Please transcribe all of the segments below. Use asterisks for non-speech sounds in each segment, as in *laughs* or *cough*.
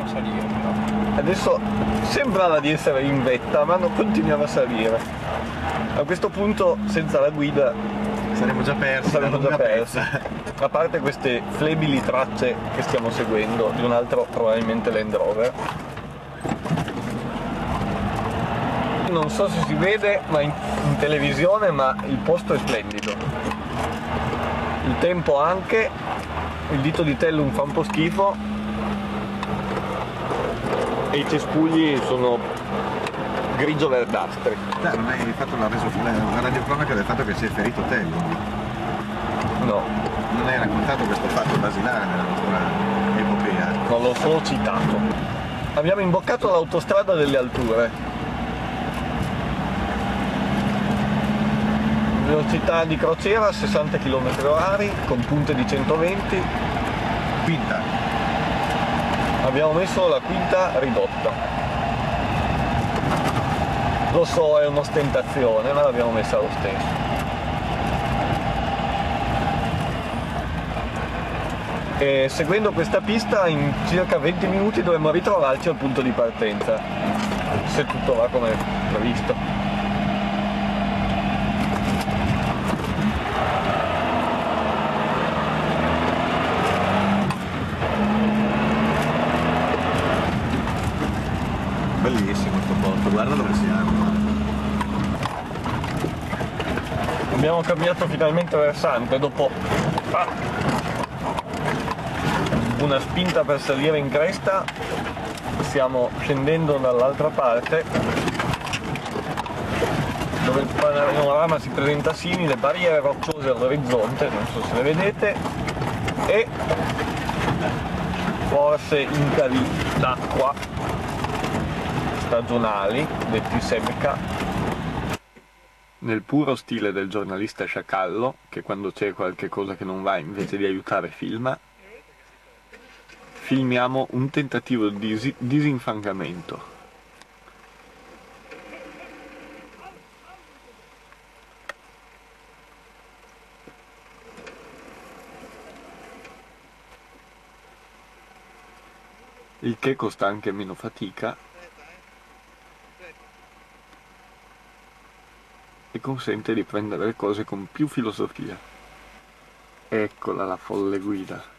continuiamo a salire però. Adesso sembrava di essere in vetta, ma non continuiamo a salire. A questo punto, senza la guida, Saremmo già persi. saremmo già persi. pezza. A parte queste flebili tracce che stiamo seguendo di un altro probabilmente Land Rover. Non so se si vede ma in, in televisione, ma il posto è splendido. Il tempo anche, il dito di Tellum fa un po' schifo e i cespugli sono grigio-verdastri. Dai, non hai fatto la, reso- la, la radiocronaca del fatto che si è ferito te, quindi No, non hai raccontato questo fatto basilare nella nostra epopea. non l'ho solo citato. Abbiamo imboccato l'autostrada delle alture. Velocità di crociera 60 km h con punte di 120. Quinta, Abbiamo messo la quinta ridotta. Lo so, è un'ostentazione, ma l'abbiamo messa lo stesso. E seguendo questa pista in circa 20 minuti dovremmo ritrovarci al punto di partenza, se tutto va come previsto. bellissimo questo posto, guarda dove siamo. Abbiamo cambiato finalmente versante dopo ah, una spinta per salire in cresta, stiamo scendendo dall'altra parte dove il panorama si presenta simile, barriere rocciose all'orizzonte, non so se le vedete, e forse incali d'acqua stagionali, detti semca, nel puro stile del giornalista sciacallo, che quando c'è qualche cosa che non va invece di aiutare filma, filmiamo un tentativo di disi- disinfangamento. Il che costa anche meno fatica consente di prendere le cose con più filosofia. Eccola la folle guida.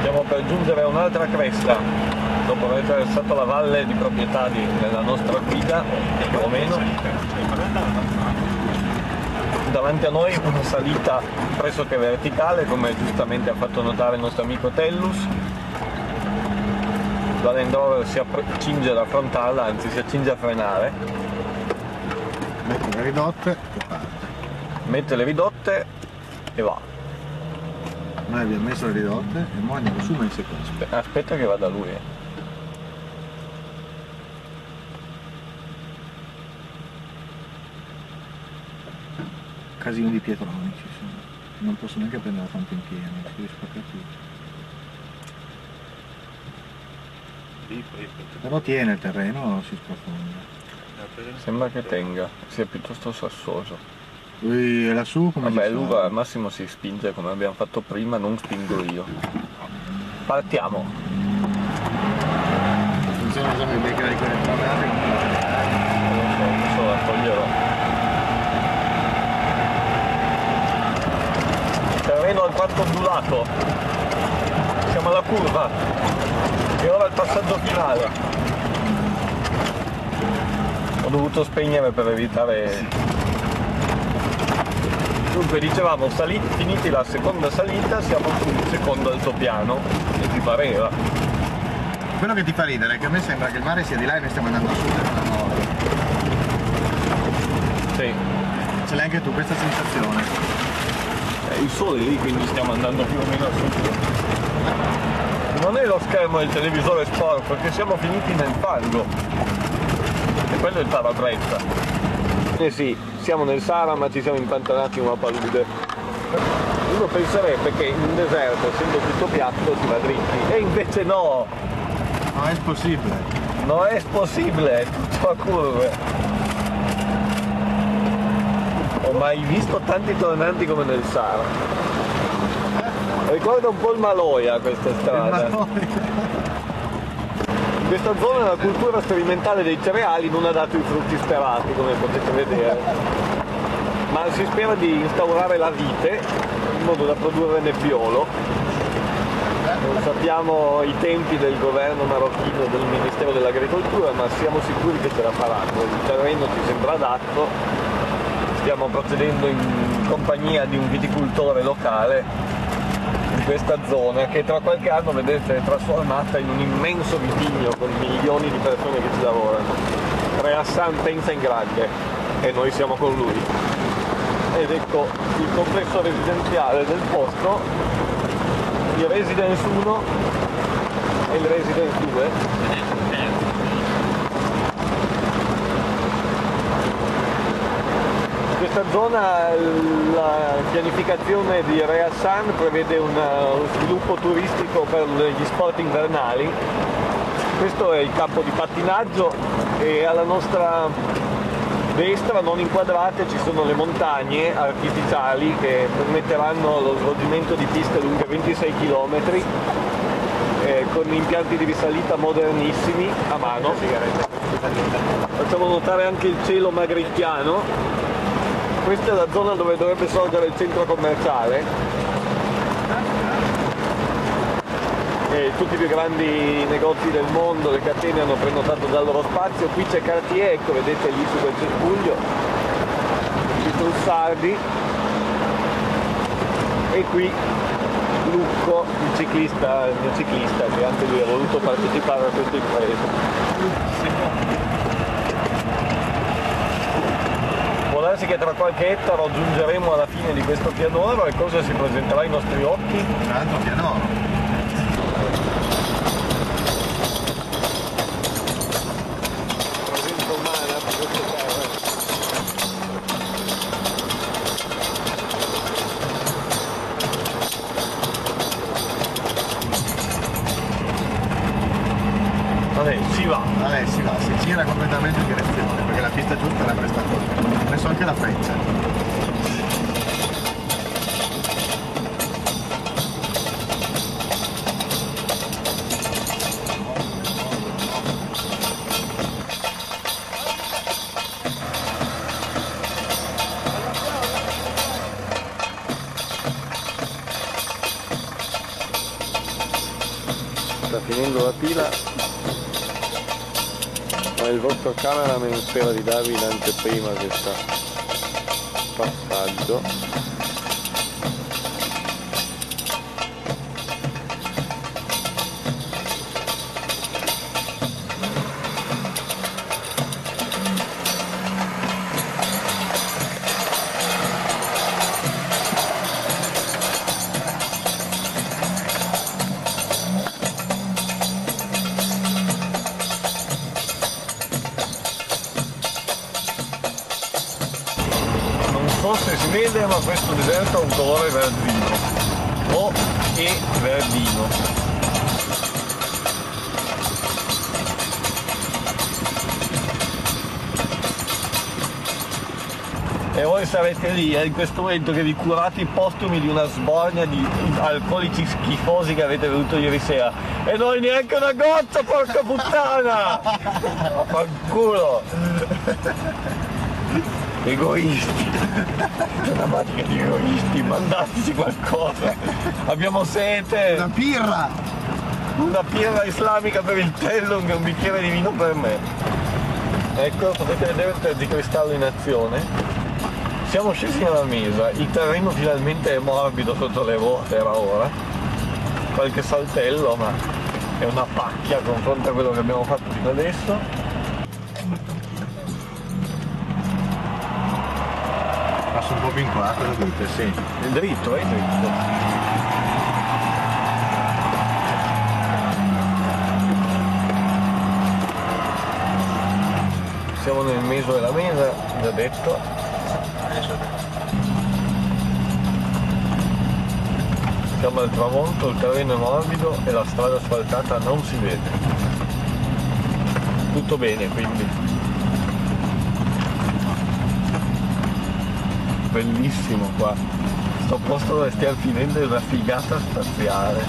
Stiamo per giungere a un'altra cresta, dopo aver attraversato la valle di proprietà di- della nostra guida, più o meno. Davanti a noi una salita pressoché verticale, come giustamente ha fatto notare il nostro amico Tellus. La Land Rover si accinge ad affrontarla, anzi si accinge a frenare, Metti le ridotte mette le ridotte e va. Noi abbiamo messo le ridotte e ora andiamo su ma in sequenza. Aspetta che vada lui. eh. Casino di pietronici, sì. non posso neanche prendere tanto in pieno, si deve spaccare tutto. Però tiene il terreno, si sprofonda. Sembra che tenga, sia piuttosto sassoso. È lassù come Vabbè, si lui fa? va- al massimo si spinge come abbiamo fatto prima, non spingo io. Partiamo. Funziona già nel becca di quelle trovate. Non so, adesso la toglierò. Terreno alquanto ondulato. Siamo alla curva. E ora il passaggio finale. Ho dovuto spegnere per evitare... Dunque dicevamo, sali- finiti la seconda salita, siamo sul secondo altopiano, e ti pareva. Quello che ti fa ridere è che a me sembra che il mare sia di là e noi stiamo andando a sud e non a nord. Sì. Ce l'hai anche tu questa sensazione? Eh, il sole è lì, quindi stiamo andando più o meno a sud. Non è lo schermo del televisore sporco, perché siamo finiti nel fango. E quello è il parabrezza. Eh sì, siamo nel Sahara ma ci siamo impantanati in una palude. Uno penserebbe che in un deserto, essendo tutto piatto, si va dritti. E invece no, No, è possibile. non è possibile, è tutto a curve. Ho mai visto tanti tornanti come nel Sahara. Ricorda un po' il Maloia questa strada. Questa zona la cultura sperimentale dei cereali non ha dato i frutti sperati, come potete vedere. Ma si spera di instaurare la vite in modo da produrre nebbiolo. Non sappiamo i tempi del governo marocchino e del Ministero dell'Agricoltura, ma siamo sicuri che ce la faranno. Il terreno ci sembra adatto, stiamo procedendo in compagnia di un viticoltore locale questa zona che tra qualche anno vedete è trasformata in un immenso vitigno con milioni di persone che ci lavorano. Re Hassan pensa in grande e noi siamo con lui. Ed ecco il complesso residenziale del posto, il Residence 1 e il Residence 2. Questa zona la pianificazione di Re Hassan prevede una- uno sviluppo turistico per gli sport invernali. Questo è il campo di pattinaggio e alla nostra destra, non inquadrate, ci sono le montagne artificiali che permetteranno lo svolgimento di piste lunghe 26 km con impianti di risalita modernissimi a mano. Facciamo notare anche il cielo magrittiano. Questa è la zona dove dovrebbe sorgere il centro commerciale. E tutti i più grandi negozi del mondo, le catene hanno prenotato dal loro spazio. Qui c'è Cartier, ecco, vedete lì su quel cespuglio, i Trussardi. E qui Lucco, il ciclista, il mio ciclista, che anche lui ha voluto partecipare a questa impresa. Può darsi che tra qualche ettaro giungeremo alla fine di questo pianoro e cosa si presenterà ai nostri occhi? un altro pianoro. Anche la freccia. Sta finendo la pila, ma il vostro cameraman spera di darvi l'anteprima di questo passaggio. Ma questo deserto ha un colore verdino o e verdino. E voi sarete lì eh, in questo momento che vi curate i postumi di una sbornia di alcolici schifosi che avete bevuto ieri sera. E noi neanche una goccia, porca puttana! *laughs* Vaffanculo! Egoisti! Una matica di egoisti, mandateci qualcosa! Abbiamo sete! Una pirra! Una birra islamica per il Tellung e un bicchiere di vino per me. Ecco, potete vedere il tergicristallo in azione. Siamo scesi nella mesa, il terreno finalmente è morbido sotto le ruote, era ora. Qualche saltello, ma è una pacchia confronto a quello che abbiamo fatto fino adesso. Passo un po' più in qua, cosa dite? Sì. È dritto, è dritto. Siamo nel meso della mesa, già detto. Siamo al tramonto, il terreno è morbido e la strada asfaltata non si vede. Tutto bene quindi. Bellissimo qua. Sto posto dove stiamo finendo è una figata spaziale.